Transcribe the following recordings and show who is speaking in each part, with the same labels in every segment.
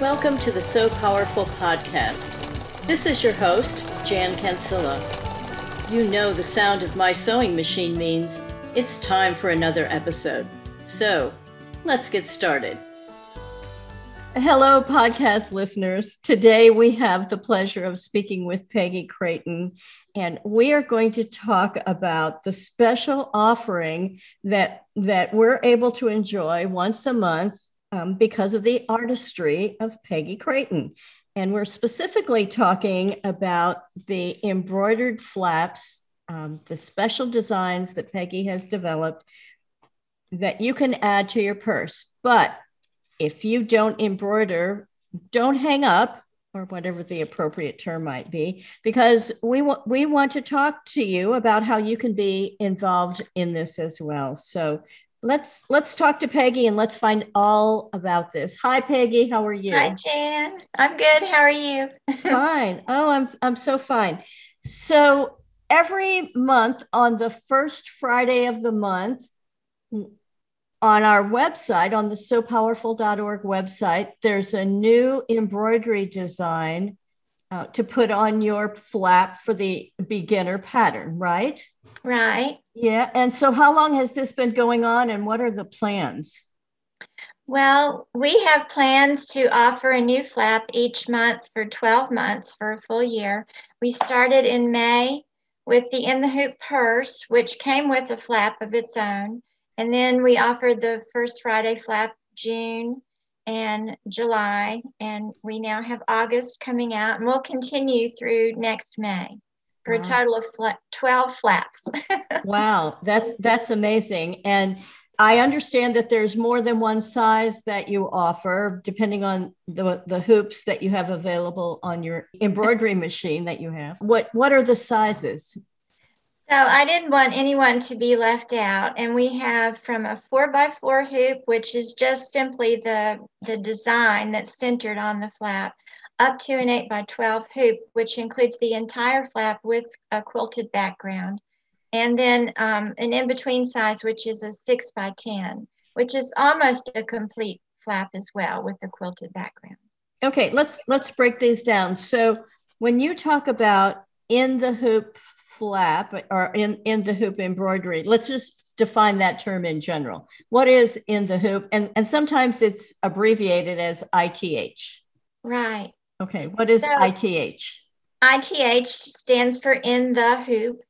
Speaker 1: Welcome to the So Powerful podcast. This is your host, Jan Cancilla. You know the sound of my sewing machine means it's time for another episode. So let's get started. Hello, podcast listeners. Today we have the pleasure of speaking with Peggy Creighton, and we are going to talk about the special offering that, that we're able to enjoy once a month um, because of the artistry of Peggy Creighton. And we're specifically talking about the embroidered flaps, um, the special designs that Peggy has developed that you can add to your purse. But if you don't embroider, don't hang up or whatever the appropriate term might be, because we want we want to talk to you about how you can be involved in this as well. So let's let's talk to Peggy and let's find all about this. Hi Peggy, how are you?
Speaker 2: Hi Jan. I'm good. How are you?
Speaker 1: fine. Oh, I'm I'm so fine. So every month on the first Friday of the month on our website on the sopowerful.org website there's a new embroidery design uh, to put on your flap for the beginner pattern, right?
Speaker 2: Right.
Speaker 1: Yeah. And so, how long has this been going on, and what are the plans?
Speaker 2: Well, we have plans to offer a new flap each month for 12 months for a full year. We started in May with the In the Hoop purse, which came with a flap of its own. And then we offered the First Friday flap June and July. And we now have August coming out, and we'll continue through next May for wow. a total of 12 flaps.
Speaker 1: wow, that's that's amazing. And I understand that there's more than one size that you offer, depending on the, the hoops that you have available on your embroidery machine that you have. What what are the sizes?
Speaker 2: So I didn't want anyone to be left out. And we have from a four by four hoop, which is just simply the, the design that's centered on the flap, up to an 8 by 12 hoop, which includes the entire flap with a quilted background. And then um, an in between size, which is a 6 by 10, which is almost a complete flap as well with the quilted background.
Speaker 1: Okay, let's let's break these down. So when you talk about in the hoop flap or in, in the hoop embroidery, let's just define that term in general. What is in the hoop? And, and sometimes it's abbreviated as ITH.
Speaker 2: Right.
Speaker 1: Okay, what is so, ITH?
Speaker 2: ITH stands for in the hoop.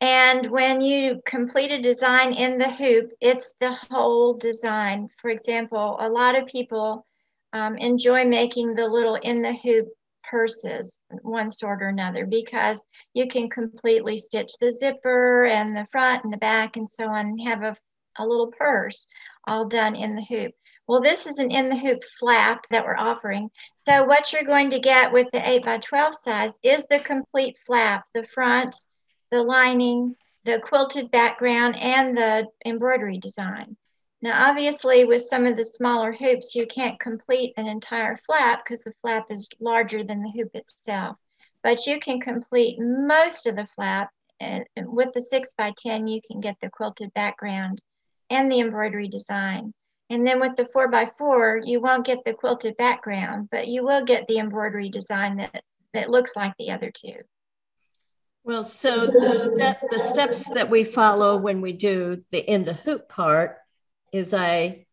Speaker 2: And when you complete a design in the hoop, it's the whole design. For example, a lot of people um, enjoy making the little in the hoop purses, one sort or another, because you can completely stitch the zipper and the front and the back and so on and have a, a little purse all done in the hoop. Well, this is an in the hoop flap that we're offering. So what you're going to get with the 8 by 12 size is the complete flap, the front, the lining, the quilted background, and the embroidery design. Now, obviously, with some of the smaller hoops, you can't complete an entire flap because the flap is larger than the hoop itself. But you can complete most of the flap. And with the 6 by 10 you can get the quilted background and the embroidery design. And then with the four by four, you won't get the quilted background, but you will get the embroidery design that, that looks like the other two.
Speaker 1: Well, so the step the steps that we follow when we do the in the hoop part is I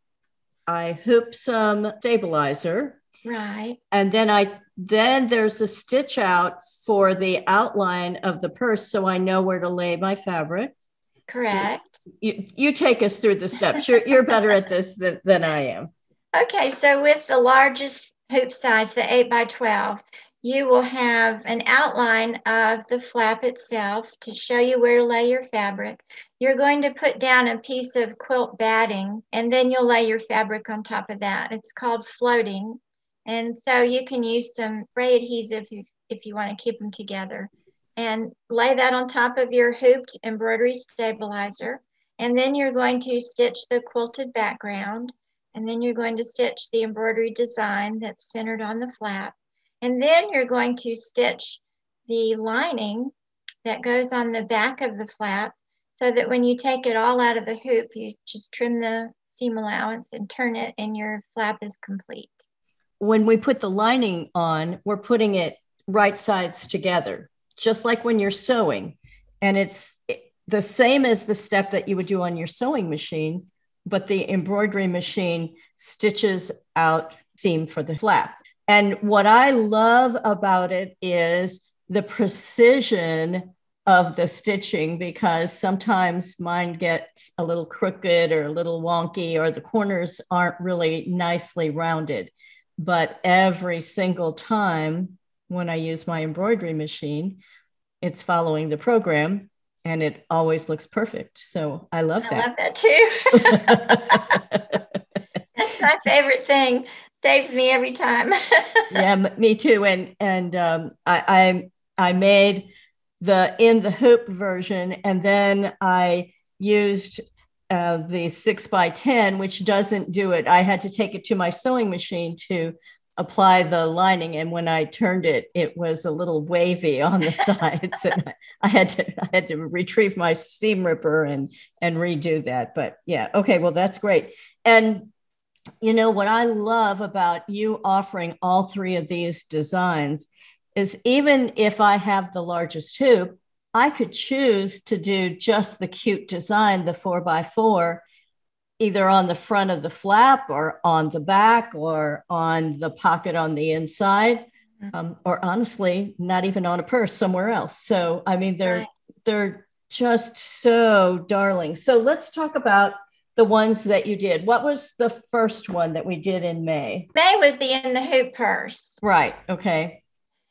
Speaker 1: I hoop some stabilizer.
Speaker 2: Right.
Speaker 1: And then I then there's a stitch out for the outline of the purse so I know where to lay my fabric.
Speaker 2: Correct.
Speaker 1: You, you take us through the steps. You're, you're better at this than, than I am.
Speaker 2: Okay, so with the largest hoop size, the 8 by 12, you will have an outline of the flap itself to show you where to lay your fabric. You're going to put down a piece of quilt batting and then you'll lay your fabric on top of that. It's called floating. And so you can use some spray adhesive if, if you want to keep them together and lay that on top of your hooped embroidery stabilizer. And then you're going to stitch the quilted background. And then you're going to stitch the embroidery design that's centered on the flap. And then you're going to stitch the lining that goes on the back of the flap so that when you take it all out of the hoop, you just trim the seam allowance and turn it and your flap is complete.
Speaker 1: when we put the lining on, we're putting it right sides together, just like when you're sewing. And it's the same as the step that you would do on your sewing machine, but the embroidery machine stitches out seam for the flap. And what I love about it is the precision of the stitching because sometimes mine gets a little crooked or a little wonky or the corners aren't really nicely rounded. But every single time when I use my embroidery machine, it's following the program and it always looks perfect. So I love that.
Speaker 2: I love that too. That's my favorite thing. Saves me every time.
Speaker 1: yeah, me too. And and um, I, I I made the in the hoop version, and then I used uh, the six by ten, which doesn't do it. I had to take it to my sewing machine to apply the lining and when i turned it it was a little wavy on the sides and I, had to i had to retrieve my seam ripper and and redo that but yeah okay well that's great. And you know what i love about you offering all three of these designs is even if i have the largest hoop i could choose to do just the cute design the four by four either on the front of the flap or on the back or on the pocket on the inside mm-hmm. um, or honestly not even on a purse somewhere else. So i mean they're they're just so darling. So let's talk about the ones that you did. What was the first one that we did in may?
Speaker 2: May was the in the hoop purse.
Speaker 1: Right okay.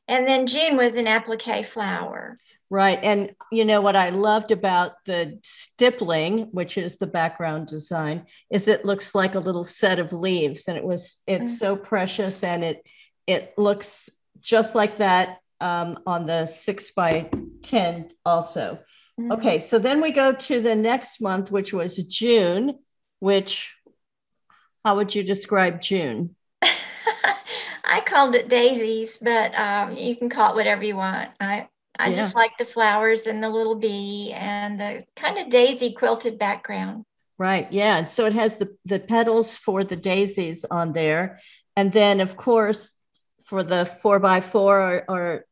Speaker 2: And then june was an applique flower
Speaker 1: Right. And you know what I loved about the stippling, which is the background design, is it looks like a little set of leaves and it was it's mm-hmm. so precious and it it looks just like that um, on the six by 10 also. Mm-hmm. Okay, so then we go to the next month, which was June, which how would you describe June?
Speaker 2: I called it daisies, but um, you can call it whatever you want. I I yeah. just like the flowers and the little bee and the kind of daisy quilted background.
Speaker 1: Right. Yeah. And so it has the, the petals for the daisies on there. And then, of course, for the four by four or, or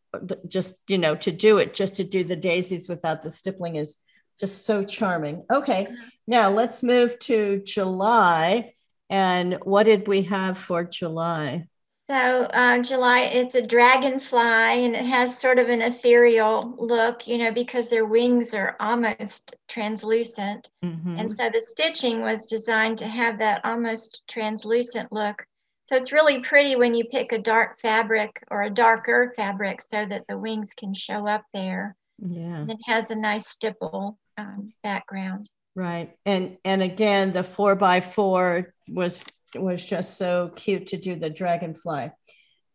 Speaker 1: just, you know, to do it, just to do the daisies without the stippling is just so charming. Okay. Now let's move to July. And what did we have for July?
Speaker 2: So uh, July, it's a dragonfly, and it has sort of an ethereal look, you know, because their wings are almost translucent, mm-hmm. and so the stitching was designed to have that almost translucent look. So it's really pretty when you pick a dark fabric or a darker fabric, so that the wings can show up there. Yeah, and it has a nice stipple um, background.
Speaker 1: Right, and and again, the four by four was was just so cute to do the dragonfly.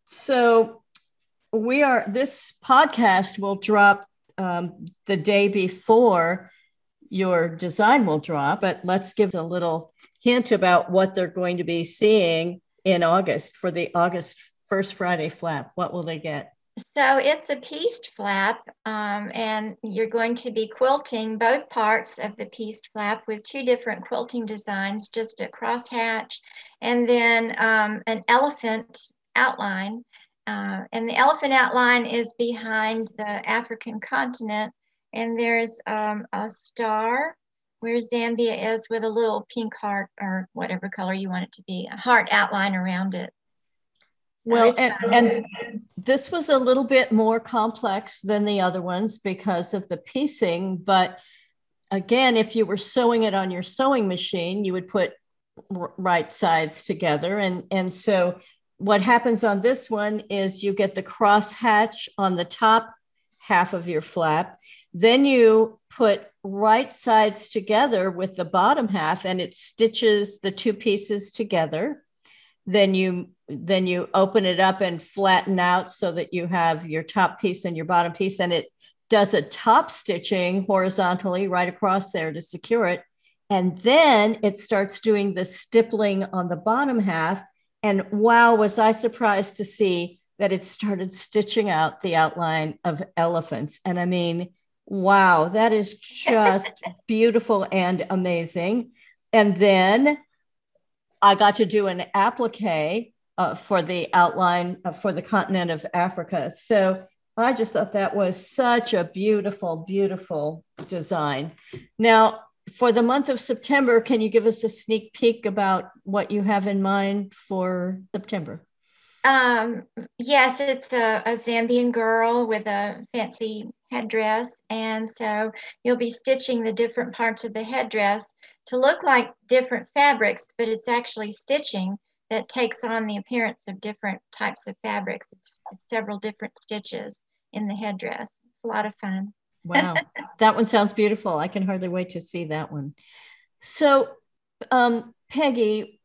Speaker 1: So we are this podcast will drop um, the day before your design will drop, but let's give a little hint about what they're going to be seeing in August for the August first Friday flap. What will they get?
Speaker 2: So it's a pieced flap, um, and you're going to be quilting both parts of the pieced flap with two different quilting designs, just a crosshatch and then um, an elephant outline. Uh, and the elephant outline is behind the African continent, and there's um, a star where Zambia is with a little pink heart or whatever color you want it to be, a heart outline around it.
Speaker 1: Well, and, and, this was a little bit more complex than the other ones because of the piecing. But again, if you were sewing it on your sewing machine, you would put right sides together. And, and so what happens on this one is you get the cross hatch on the top half of your flap. Then you put right sides together with the bottom half and it stitches the two pieces together. Then you then you open it up and flatten out so that you have your top piece and your bottom piece and it does a top stitching horizontally right across there to secure it. And then it starts doing the stippling on the bottom half. And wow was i surprised to see that it started stitching out the outline of elephants. And i mean wow that is just beautiful and amazing. And then i got to do an applique uh, for the outline uh, for the continent of Africa. So I just thought that was such a beautiful, beautiful design. Now, for the month of September, can you give us a sneak peek about what you have in mind for September?
Speaker 2: Um, yes, it's a, a, Zambian girl with a fancy headdress. And so you'll be stitching the different parts of the headdress to look like different fabrics, but it's actually stitching that takes on the appearance of different types of fabrics. It's, it's several different stitches in the headdress. It's a lot of fun.
Speaker 1: wow, that one sounds beautiful. I can hardly wait to see that one. So, um, Peggy,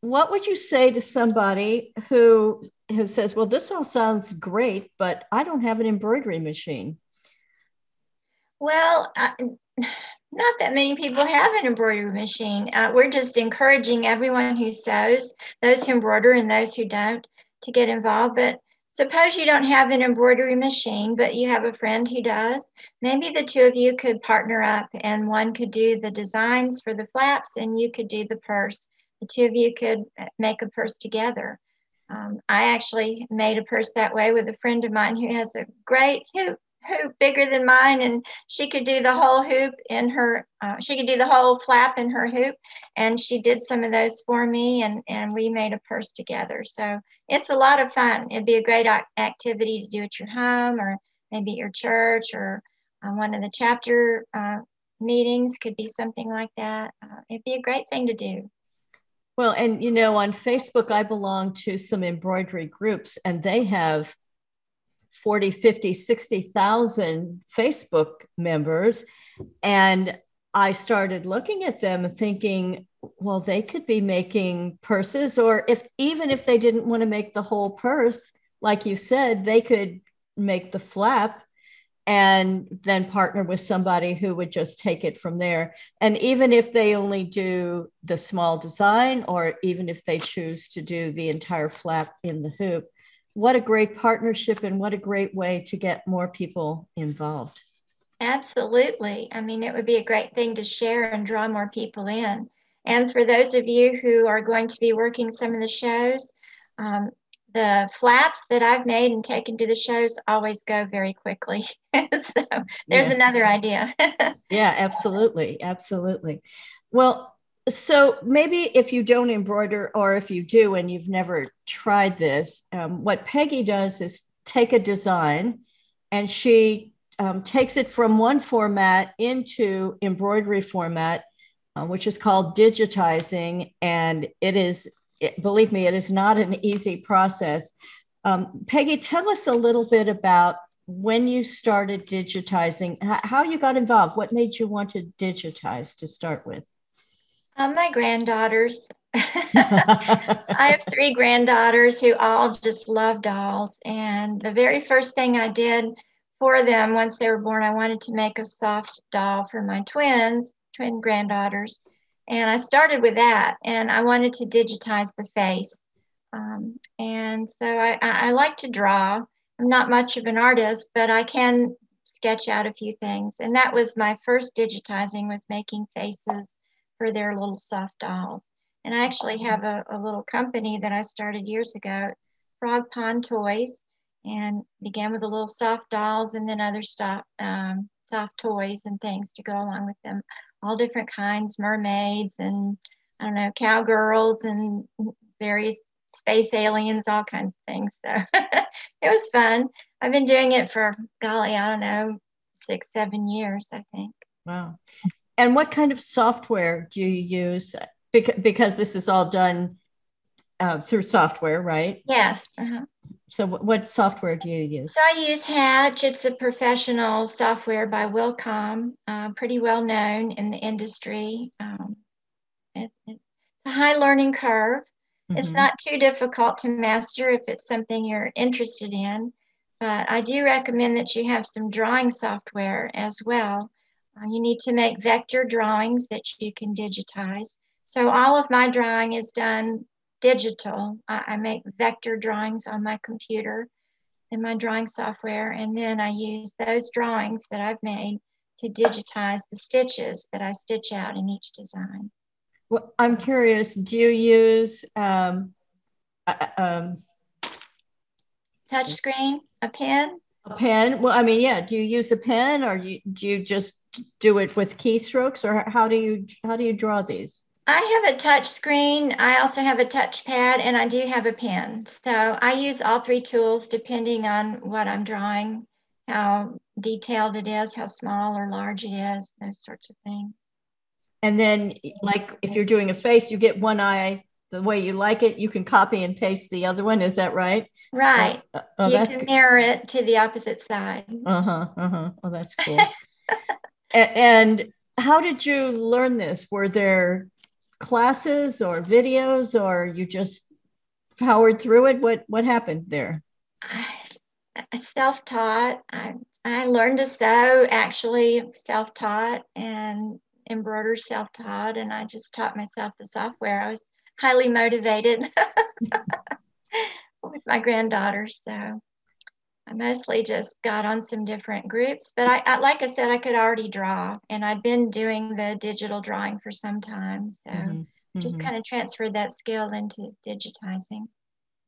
Speaker 1: what would you say to somebody who who says, "Well, this all sounds great, but I don't have an embroidery machine"?
Speaker 2: Well, uh, not that many people have an embroidery machine. Uh, we're just encouraging everyone who sews, those who embroider and those who don't, to get involved. But suppose you don't have an embroidery machine, but you have a friend who does. Maybe the two of you could partner up, and one could do the designs for the flaps, and you could do the purse the two of you could make a purse together. Um, I actually made a purse that way with a friend of mine who has a great hoop, hoop bigger than mine, and she could do the whole hoop in her. Uh, she could do the whole flap in her hoop, and she did some of those for me, and and we made a purse together. So it's a lot of fun. It'd be a great activity to do at your home, or maybe at your church, or on one of the chapter uh, meetings. Could be something like that. Uh, it'd be a great thing to do.
Speaker 1: Well, and you know, on Facebook, I belong to some embroidery groups, and they have 40, 50, 60,000 Facebook members. And I started looking at them and thinking, well, they could be making purses, or if even if they didn't want to make the whole purse, like you said, they could make the flap and then partner with somebody who would just take it from there. And even if they only do the small design, or even if they choose to do the entire flap in the hoop, what a great partnership and what a great way to get more people involved.
Speaker 2: Absolutely. I mean, it would be a great thing to share and draw more people in. And for those of you who are going to be working some of the shows, um, the flaps that I've made and taken to the shows always go very quickly. so there's yeah. another idea.
Speaker 1: yeah, absolutely. Absolutely. Well, so maybe if you don't embroider or if you do and you've never tried this, um, what Peggy does is take a design and she um, takes it from one format into embroidery format, uh, which is called digitizing. And it is it, believe me, it is not an easy process. Um, Peggy, tell us a little bit about when you started digitizing, how you got involved, what made you want to digitize to start with?
Speaker 2: Uh, my granddaughters. I have three granddaughters who all just love dolls. And the very first thing I did for them once they were born, I wanted to make a soft doll for my twins, twin granddaughters. And I started with that, and I wanted to digitize the face. Um, and so I, I, I like to draw. I'm not much of an artist, but I can sketch out a few things. And that was my first digitizing was making faces for their little soft dolls. And I actually have a, a little company that I started years ago, Frog Pond Toys, and began with the little soft dolls and then other soft, um, soft toys and things to go along with them all different kinds, mermaids and I don't know, cowgirls and various space aliens, all kinds of things. So it was fun. I've been doing it for golly, I don't know, six, seven years, I think.
Speaker 1: Wow. And what kind of software do you use? Because this is all done uh, through software, right?
Speaker 2: Yes. Uh-huh.
Speaker 1: So, what software do you use?
Speaker 2: So, I use Hatch. It's a professional software by Wilcom, uh, pretty well known in the industry. Um, it, it's a high learning curve. Mm-hmm. It's not too difficult to master if it's something you're interested in. But I do recommend that you have some drawing software as well. Uh, you need to make vector drawings that you can digitize. So, all of my drawing is done digital. I, I make vector drawings on my computer in my drawing software, and then I use those drawings that I've made to digitize the stitches that I stitch out in each design.
Speaker 1: Well, I'm curious, do you use um, uh, um,
Speaker 2: touch screen, a pen.
Speaker 1: A pen. Well, I mean, yeah. Do you use a pen, or you, do you just do it with keystrokes, or how do you how do you draw these?
Speaker 2: I have a touch screen. I also have a touch pad, and I do have a pen. So I use all three tools depending on what I'm drawing, how detailed it is, how small or large it is, those sorts of things.
Speaker 1: And then, like if you're doing a face, you get one eye the way you like it. You can copy and paste the other one. Is that right?
Speaker 2: Right. Uh, oh, you can good. mirror it to the opposite side.
Speaker 1: Uh huh. Uh huh. Oh, that's cool. and how did you learn this? Were there classes or videos, or you just powered through it? What What happened there?
Speaker 2: I self taught. I I learned to sew actually self taught and embroider self taught, and I just taught myself the software. I was highly motivated with my granddaughter, so I mostly just got on some different groups. But I, I, like I said, I could already draw, and I'd been doing the digital drawing for some time, so mm-hmm. just mm-hmm. kind of transferred that skill into digitizing.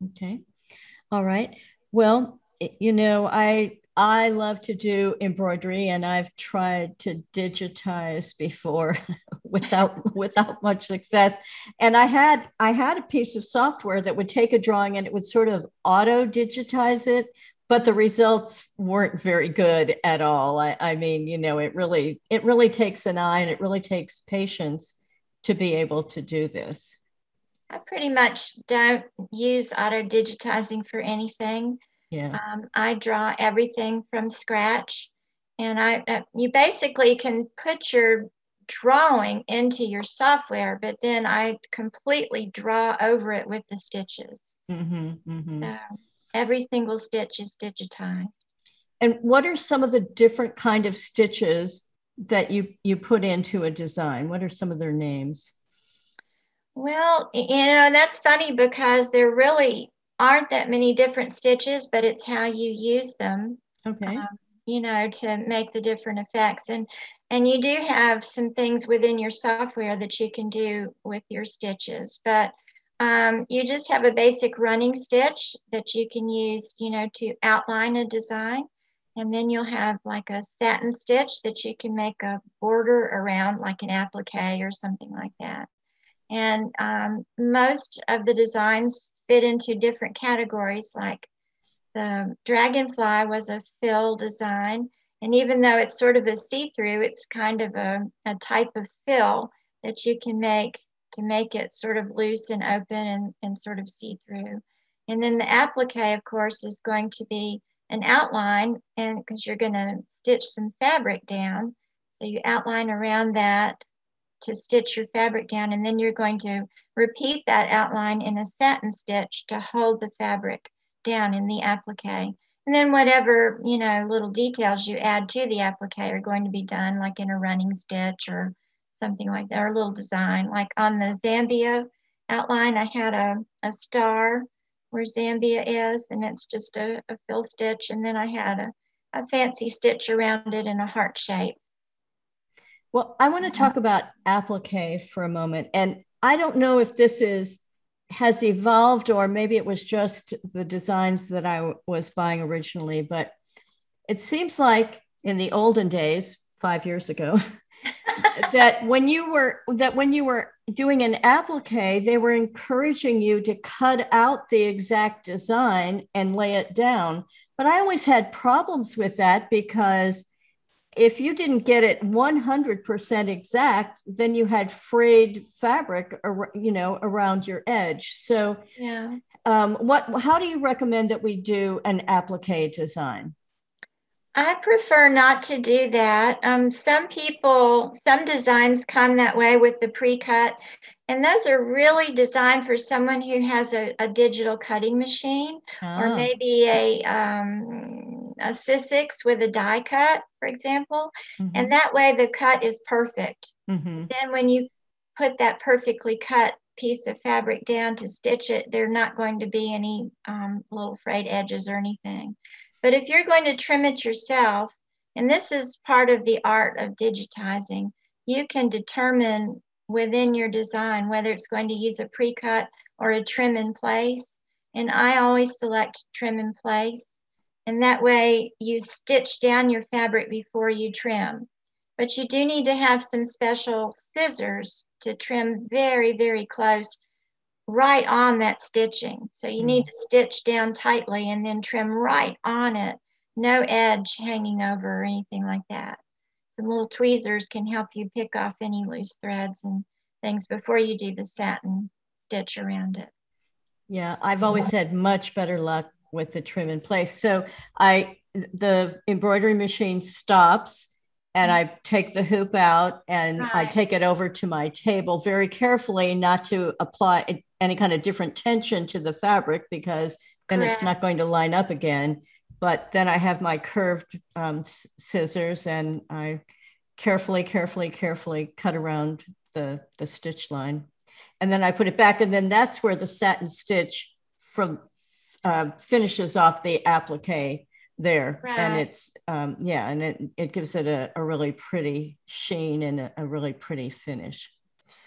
Speaker 1: Okay, all right. Well, you know, I I love to do embroidery and I've tried to digitize before without without much success. And I had I had a piece of software that would take a drawing and it would sort of auto digitize it, but the results weren't very good at all. I, I mean, you know, it really it really takes an eye and it really takes patience to be able to do this.
Speaker 2: I pretty much don't use auto digitizing for anything.
Speaker 1: Yeah.
Speaker 2: Um, I draw everything from scratch, and I uh, you basically can put your drawing into your software, but then I completely draw over it with the stitches. Mm-hmm, mm-hmm. So every single stitch is digitized.
Speaker 1: And what are some of the different kind of stitches that you you put into a design? What are some of their names?
Speaker 2: Well, you know, that's funny because they're really aren't that many different stitches, but it's how you use them.
Speaker 1: Okay. Um,
Speaker 2: you know, to make the different effects. And and you do have some things within your software that you can do with your stitches, but um, you just have a basic running stitch that you can use, you know, to outline a design. And then you'll have like a satin stitch that you can make a border around, like an applique or something like that. And um, most of the designs fit into different categories, like the dragonfly was a fill design. And even though it's sort of a see through, it's kind of a, a type of fill that you can make to make it sort of loose and open and, and sort of see through. And then the applique, of course, is going to be an outline and because you're going to stitch some fabric down. So you outline around that to stitch your fabric down and then you're going to repeat that outline in a satin stitch to hold the fabric down in the applique. And then whatever, you know, little details you add to the applique are going to be done like in a running stitch or something like that, or a little design. Like on the Zambia outline, I had a, a star where Zambia is, and it's just a, a fill stitch. And then I had a, a fancy stitch around it in a heart shape.
Speaker 1: Well, I want to talk about applique for a moment. And I don't know if this is has evolved or maybe it was just the designs that I was buying originally, but it seems like in the olden days, 5 years ago, that when you were that when you were doing an applique, they were encouraging you to cut out the exact design and lay it down. But I always had problems with that because if you didn't get it 100% exact then you had frayed fabric you know around your edge so
Speaker 2: yeah
Speaker 1: um, what how do you recommend that we do an applique design
Speaker 2: I prefer not to do that. Um, some people, some designs come that way with the pre-cut, and those are really designed for someone who has a, a digital cutting machine oh. or ah. maybe a um, a Sizzix with a die cut, for example, mm-hmm. and that way the cut is perfect. Mm-hmm. Then when you put that perfectly cut piece of fabric down to stitch it, there are not going to be any um, little frayed edges or anything. But if you're going to trim it yourself, and this is part of the art of digitizing, you can determine within your design whether it's going to use a pre-cut or a trim in place And I always select trim in place. And that way you stitch down your fabric before you trim. But you do need to have some special scissors to trim very, very close right on that stitching. So you need to mm-hmm. stitch down tightly and then trim right on it. No edge hanging over or anything like that. Some little tweezers can help you pick off any loose threads and things before you do the satin stitch around it.
Speaker 1: Yeah, I've always had much better luck with the trim in place. So I the embroidery machine stops and I take the hoop out and right. I take it over to my table very carefully not to apply any kind of different tension to the fabric because then Correct. it's not going to line up again. But then I have my curved um, scissors and I carefully, carefully, carefully cut around the, the stitch line. And then I put it back and then that's where the satin stitch from uh, finishes off the applique there. Right. and it's um, yeah and it, it gives it a, a really pretty sheen and a, a, really pretty finish.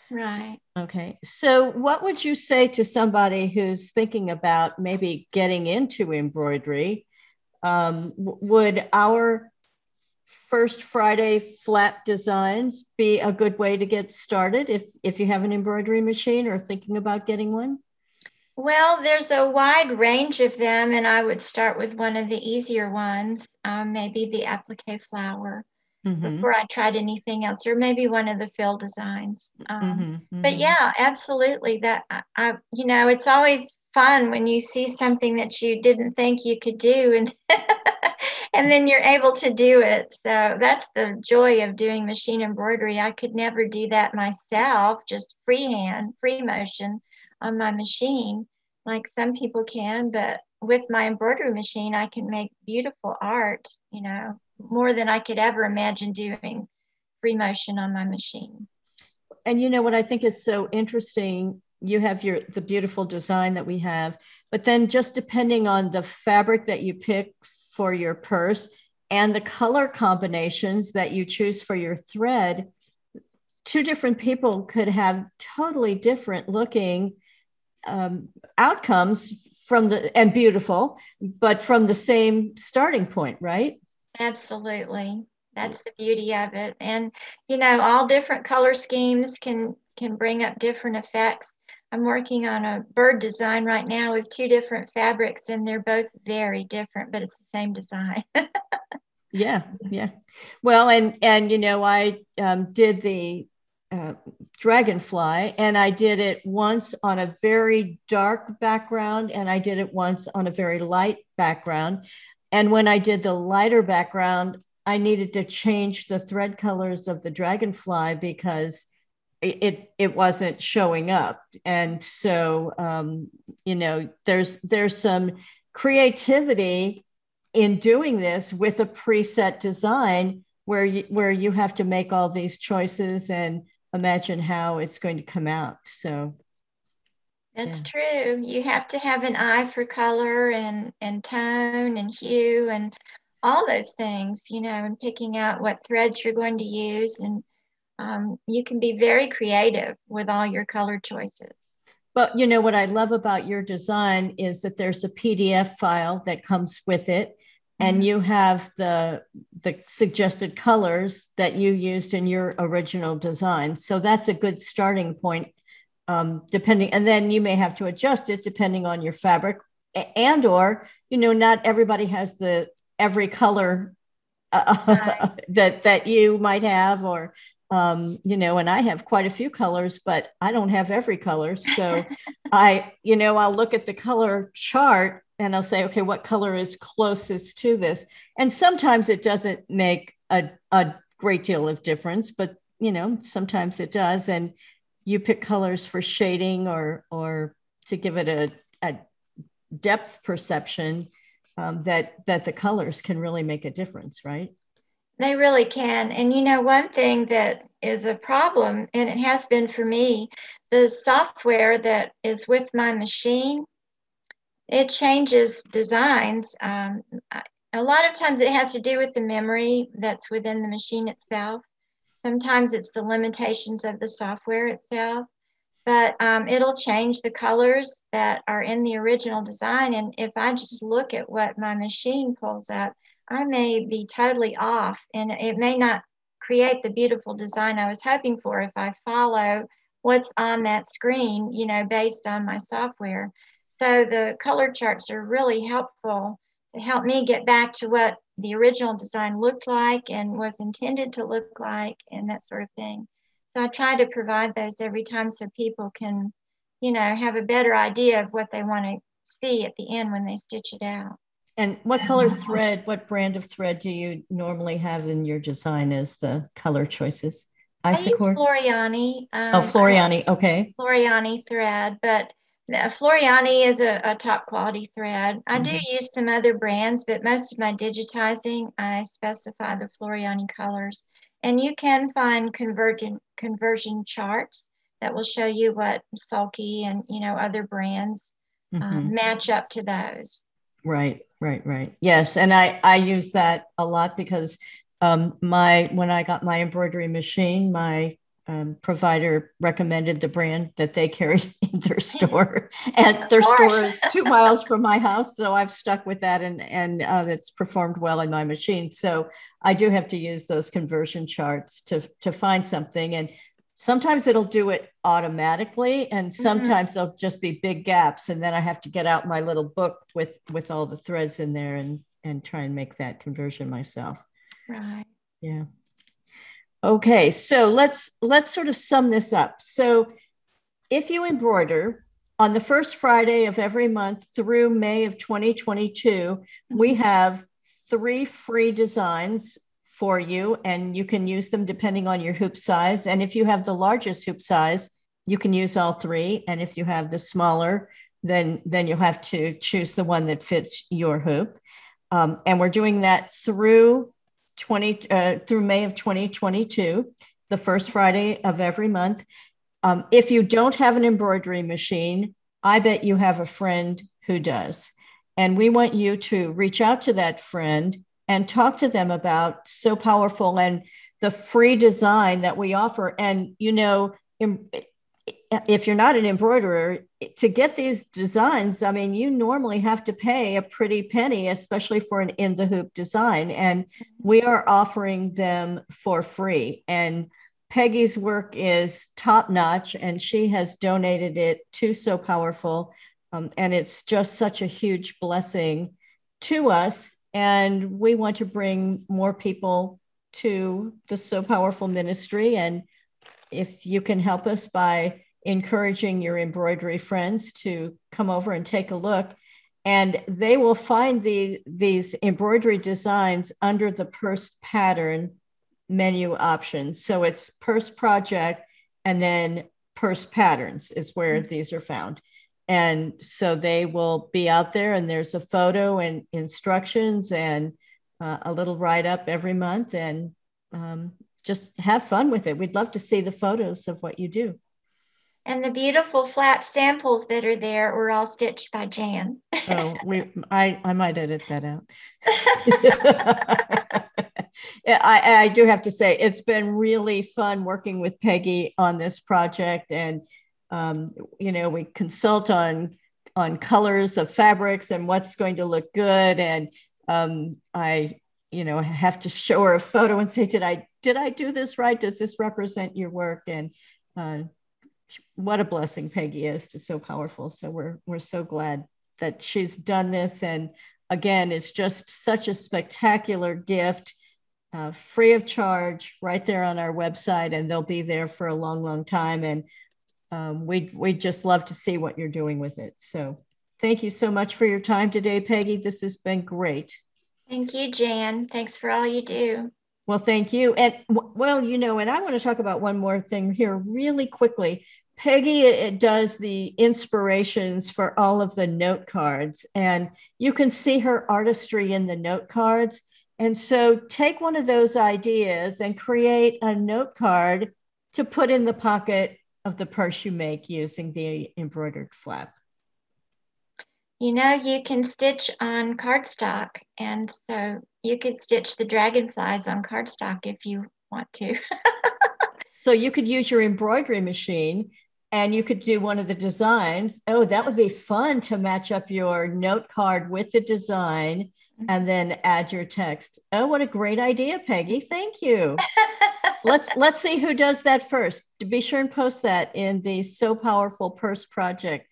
Speaker 2: Right.
Speaker 1: Okay. So what would you say to somebody who's thinking about maybe getting into embroidery? Um, would our first friday flat designs be a good way to get started if if you have an embroidery machine or thinking about getting one
Speaker 2: well, there's a wide range of them, and I would start with one of the easier ones, um, maybe the applique flower, mm-hmm. before I tried anything else, or maybe one of the fill designs. Um, mm-hmm. Mm-hmm. But yeah, absolutely. That I, I, you know, it's always fun when you see something that you didn't think you could do, and and then you're able to do it. So that's the joy of doing machine embroidery. I could never do that myself, just freehand, free motion on my machine like some people can, but with my embroidery machine, I can make beautiful art, you know, more than I could ever imagine doing free motion on my machine.
Speaker 1: And you know what I think is so interesting, you have your the beautiful design that we have, but then just depending on the fabric that you pick for your purse and the color combinations that you choose for your thread, two different people could have totally different looking um, outcomes from the and beautiful, but from the same starting point, right?
Speaker 2: Absolutely. That's the beauty of it. And you know, all different color schemes can can bring up different effects. I'm working on a bird design right now with two different fabrics and they're both very different, but it's the same design.
Speaker 1: yeah, yeah. Well, and and you know, I um, did the uh, dragonfly and i did it once on a very dark background and i did it once on a very light background. And when i did the lighter background i needed to change the thread colors of the dragonfly because it it, wasn't showing up. And so um, you know there's there's some creativity in doing this with a preset design where you where you have to make all these choices and imagine how it's going to come out. So
Speaker 2: that's yeah. true. You have to have an eye for color and and tone and hue and all those things, you know, and picking out what threads you're going to use. And um, you can be very creative with all your color choices.
Speaker 1: But you know what I love about your design is that there's a PDF file that comes with it and mm-hmm. you have the the suggested colors that you used in your original design so that's a good starting point um, depending and then you may have to adjust it depending on your fabric and or you know not everybody has the every color uh, right. that that you might have or um, you know and i have quite a few colors but i don't have every color so i you know i'll look at the color chart and I'll say, okay, what color is closest to this? And sometimes it doesn't make a, a great deal of difference, but you know, sometimes it does. And you pick colors for shading or or to give it a, a depth perception um, that that the colors can really make a difference, right?
Speaker 2: They really can. And you know, one thing that is a problem, and it has been for me, the software that is with my machine it changes designs. Um, a lot of times it has to do with the memory that's within the machine itself. Sometimes it's the limitations of the software itself. but um, it'll change the colors that are in the original design. And if I just look at what my machine pulls up, I may be totally off and it may not create the beautiful design I was hoping for if I follow what's on that screen, you know, based on my software. So the color charts are really helpful to help me get back to what the original design looked like and was intended to look like and that sort of thing. So I try to provide those every time so people can, you know, have a better idea of what they want to see at the end when they stitch it out.
Speaker 1: And what color thread, what brand of thread do you normally have in your design as the color choices?
Speaker 2: Isacord? I use Floriani.
Speaker 1: Um, oh, Floriani, okay.
Speaker 2: Floriani thread, but Floriani is a, a, top quality thread. I do mm-hmm. use some other brands, but most of my digitizing, I specify the Floriani colors. And you can find conversion conversion charts that will show you what Sulky and you know other brands um, mm-hmm. um, match up to those.
Speaker 1: Right, right, right. Yes, and I I use that a lot because um, my when I got my embroidery machine, my um, provider recommended the brand that they carried in their store, and their store is two miles from my house, so I've stuck with that, and and uh, it's performed well in my machine. So I do have to use those conversion charts to to find something, and sometimes it'll do it automatically, and mm-hmm. sometimes mm-hmm. they'll just be big gaps, and then I have to get out my little book with with all the threads in there and and try and make that conversion myself.
Speaker 2: Right.
Speaker 1: Yeah. Okay, so let's let's sort of sum this up. So if you embroider on the first Friday of every month through May of 2022, we mm-hmm. have three free designs for you, and you can use them depending on your hoop size. And if you have the largest hoop size, you can use all three. And if you have the smaller, then then you'll have to choose the one that fits your hoop. Um, and we're doing that through 20 uh, through May of 2022, the first Friday of every month. Um, if you don't have an embroidery machine, I bet you have a friend who does. And we want you to reach out to that friend and talk to them about so Powerful and the free design that we offer. And, you know, if you're not an embroiderer, to get these designs, I mean, you normally have to pay a pretty penny, especially for an in the hoop design. And we are offering them for free. And Peggy's work is top notch, and she has donated it to so Powerful. Um, and it's just such a huge blessing to us. And we want to bring more people to the so Powerful ministry. And if you can help us by encouraging your embroidery friends to come over and take a look. And they will find the, these embroidery designs under the Purse pattern menu option. So it's purse project and then purse patterns is where mm-hmm. these are found. And so they will be out there, and there's a photo and instructions and uh, a little write up every month. And um, just have fun with it. We'd love to see the photos of what you do.
Speaker 2: And the beautiful flap samples that are there were all stitched by Jan.
Speaker 1: oh, we, I, I might edit that out. I, I do have to say, it's been really fun working with Peggy on this project. And, um, you know, we consult on on colors of fabrics and what's going to look good. And um, I, you know, have to show her a photo and say, did I did I do this right? Does this represent your work? And uh, what a blessing Peggy is to so Powerful. So we're we're so glad that she's done this. And again, it's just such a spectacular gift, uh, free of charge, right there on our website, and they'll be there for a long, long time. And um, we we just love to see what you're doing with it. So thank you so much for your time today, Peggy. This has been great.
Speaker 2: Thank you, Jan. Thanks for all you do.
Speaker 1: Well, thank you. And well, you know, and I want to talk about one more thing here really quickly. Peggy does the inspirations for all of the note cards, and you can see her artistry in the note cards. And so take one of those ideas and create a note card to put in the pocket of the purse you make using the embroidered flap.
Speaker 2: You know, you can stitch on cardstock, and so you could stitch the dragonflies on cardstock if you want to.
Speaker 1: so you could use your embroidery machine and you could do one of the designs. Oh, that would be fun to match up your note card with the design and then add your text. Oh, what a great idea, Peggy. Thank you. let's let's see who does that first. Be sure and post that in the So Powerful Purse Project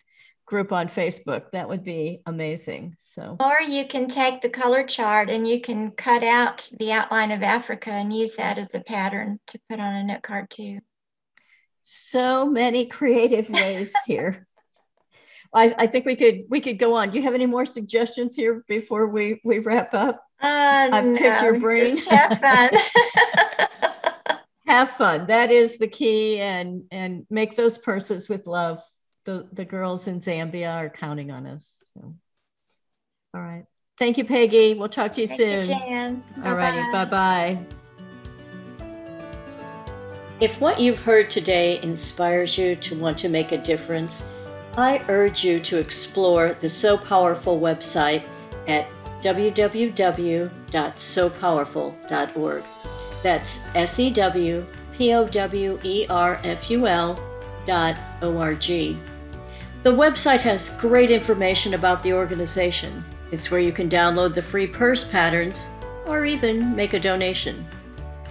Speaker 1: group on Facebook. That would be amazing. So
Speaker 2: or you can take the color chart and you can cut out the outline of Africa and use that as a pattern to put on a note card too.
Speaker 1: So many creative ways here. I, I, think we could we could go on. Do you have any more suggestions here before we we wrap up?
Speaker 2: Uh, I've no, picked your brain. Just have fun.
Speaker 1: have fun. That is the key, and and make those purses with love. The the girls in Zambia are counting on us. So. All right. Thank you, Peggy. We'll talk to you
Speaker 2: Thank
Speaker 1: soon.
Speaker 2: You, Jan.
Speaker 1: All righty. Bye bye.
Speaker 3: If what you've heard today inspires you to want to make a difference I urge you to explore the Sew Powerful website at www.sewpowerful.org. That's S E W P O W E R F U L dot O R G. The website has great information about the organization. It's where you can download the free purse patterns or even make a donation.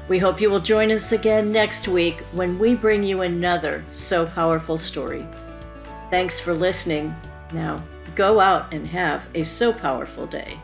Speaker 3: We hope you will join us again next week when we bring you another Sew Powerful story. Thanks for listening. Now, go out and have a so powerful day.